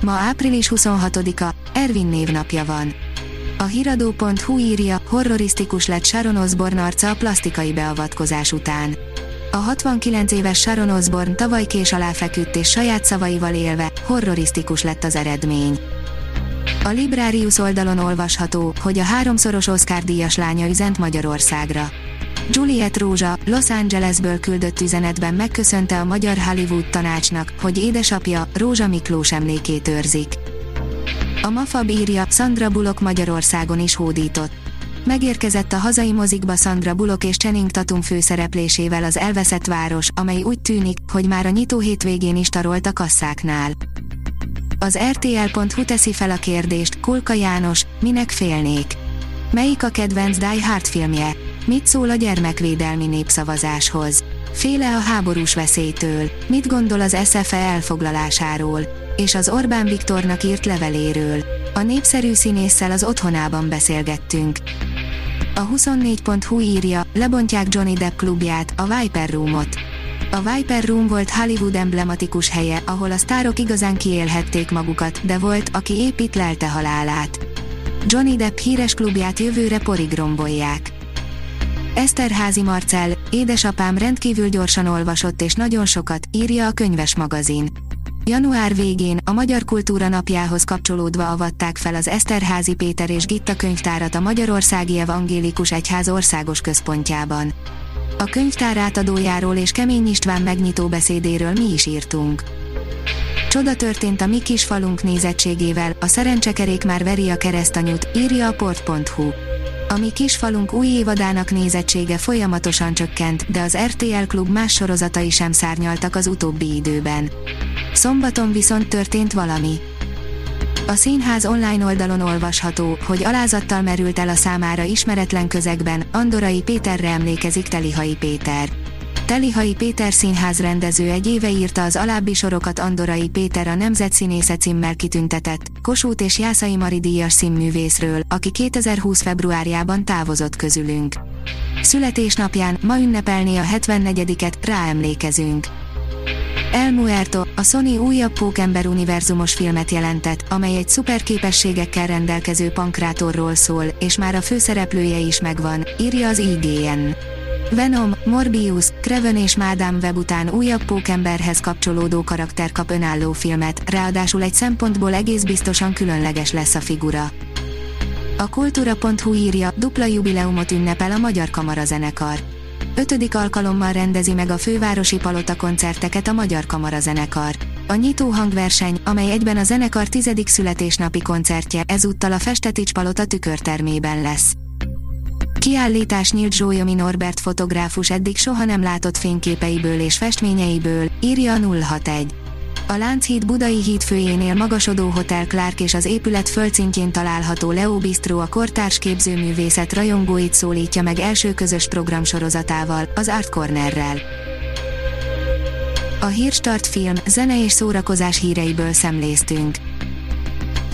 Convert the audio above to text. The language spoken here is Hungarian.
Ma április 26-a, Ervin névnapja van. A hiradó.hu írja, horrorisztikus lett Sharon Osbourne arca a plastikai beavatkozás után. A 69 éves Sharon Osbourne tavaly kés alá feküdt és saját szavaival élve, horrorisztikus lett az eredmény. A Librarius oldalon olvasható, hogy a háromszoros Oscar díjas lánya üzent Magyarországra. Juliet Rózsa, Los Angelesből küldött üzenetben megköszönte a Magyar Hollywood tanácsnak, hogy édesapja, Rózsa Miklós emlékét őrzik. A Mafab írja, Sandra Bullock Magyarországon is hódított. Megérkezett a hazai mozikba Sandra Bullock és Channing Tatum főszereplésével az Elveszett Város, amely úgy tűnik, hogy már a nyitó hétvégén is tarolt a kasszáknál. Az RTL.hu teszi fel a kérdést, Kulka János, minek félnék? Melyik a kedvenc Die Hard filmje? Mit szól a gyermekvédelmi népszavazáshoz? Féle a háborús veszélytől? Mit gondol az SFE elfoglalásáról? És az Orbán Viktornak írt leveléről? A népszerű színésszel az otthonában beszélgettünk. A 24.hu írja, lebontják Johnny Depp klubját, a Viper Roomot. A Viper Room volt Hollywood emblematikus helye, ahol a sztárok igazán kiélhették magukat, de volt, aki épít lelte halálát. Johnny Depp híres klubját jövőre porig rombolják. Eszterházi Marcell, édesapám rendkívül gyorsan olvasott és nagyon sokat, írja a könyves magazin. Január végén, a Magyar Kultúra napjához kapcsolódva avatták fel az Eszterházi Péter és Gitta könyvtárat a Magyarországi Evangélikus Egyház országos központjában. A könyvtár átadójáról és Kemény István megnyitó beszédéről mi is írtunk. Csoda történt a mi kis falunk nézettségével, a szerencsekerék már veri a keresztanyút, írja a port.hu. A mi kis falunk új évadának nézettsége folyamatosan csökkent, de az RTL klub más sorozatai sem szárnyaltak az utóbbi időben. Szombaton viszont történt valami. A színház online oldalon olvasható, hogy alázattal merült el a számára ismeretlen közegben, Andorai Péterre emlékezik Telihai Péter. Telihai Péter színház rendező egy éve írta az alábbi sorokat Andorai Péter a Nemzetszínésze címmel kitüntetett, Kossuth és Jászai Mari díjas színművészről, aki 2020 februárjában távozott közülünk. Születésnapján ma ünnepelné a 74-et, ráemlékezünk. El Muerto, a Sony újabb Pókember univerzumos filmet jelentett, amely egy szuperképességekkel rendelkező pankrátorról szól, és már a főszereplője is megvan, írja az IGN. Venom, Morbius, Kraven és Madame Web után újabb pókemberhez kapcsolódó karakter kap önálló filmet, ráadásul egy szempontból egész biztosan különleges lesz a figura. A kultúra.hu írja, dupla jubileumot ünnepel a Magyar Kamarazenekar. Ötödik alkalommal rendezi meg a fővárosi palota koncerteket a Magyar Kamarazenekar. A nyitó hangverseny, amely egyben a zenekar tizedik születésnapi koncertje, ezúttal a Festetics palota tükörtermében lesz. Kiállítás nyílt Zsólyomi Norbert fotográfus eddig soha nem látott fényképeiből és festményeiből, írja a 061. A Lánchíd Budai hídfőjénél magasodó Hotel Clark és az épület földszintjén található Leo Bistro a kortárs képzőművészet rajongóit szólítja meg első közös programsorozatával, az Art Cornerrel. A Hírstart film, zene és szórakozás híreiből szemléztünk.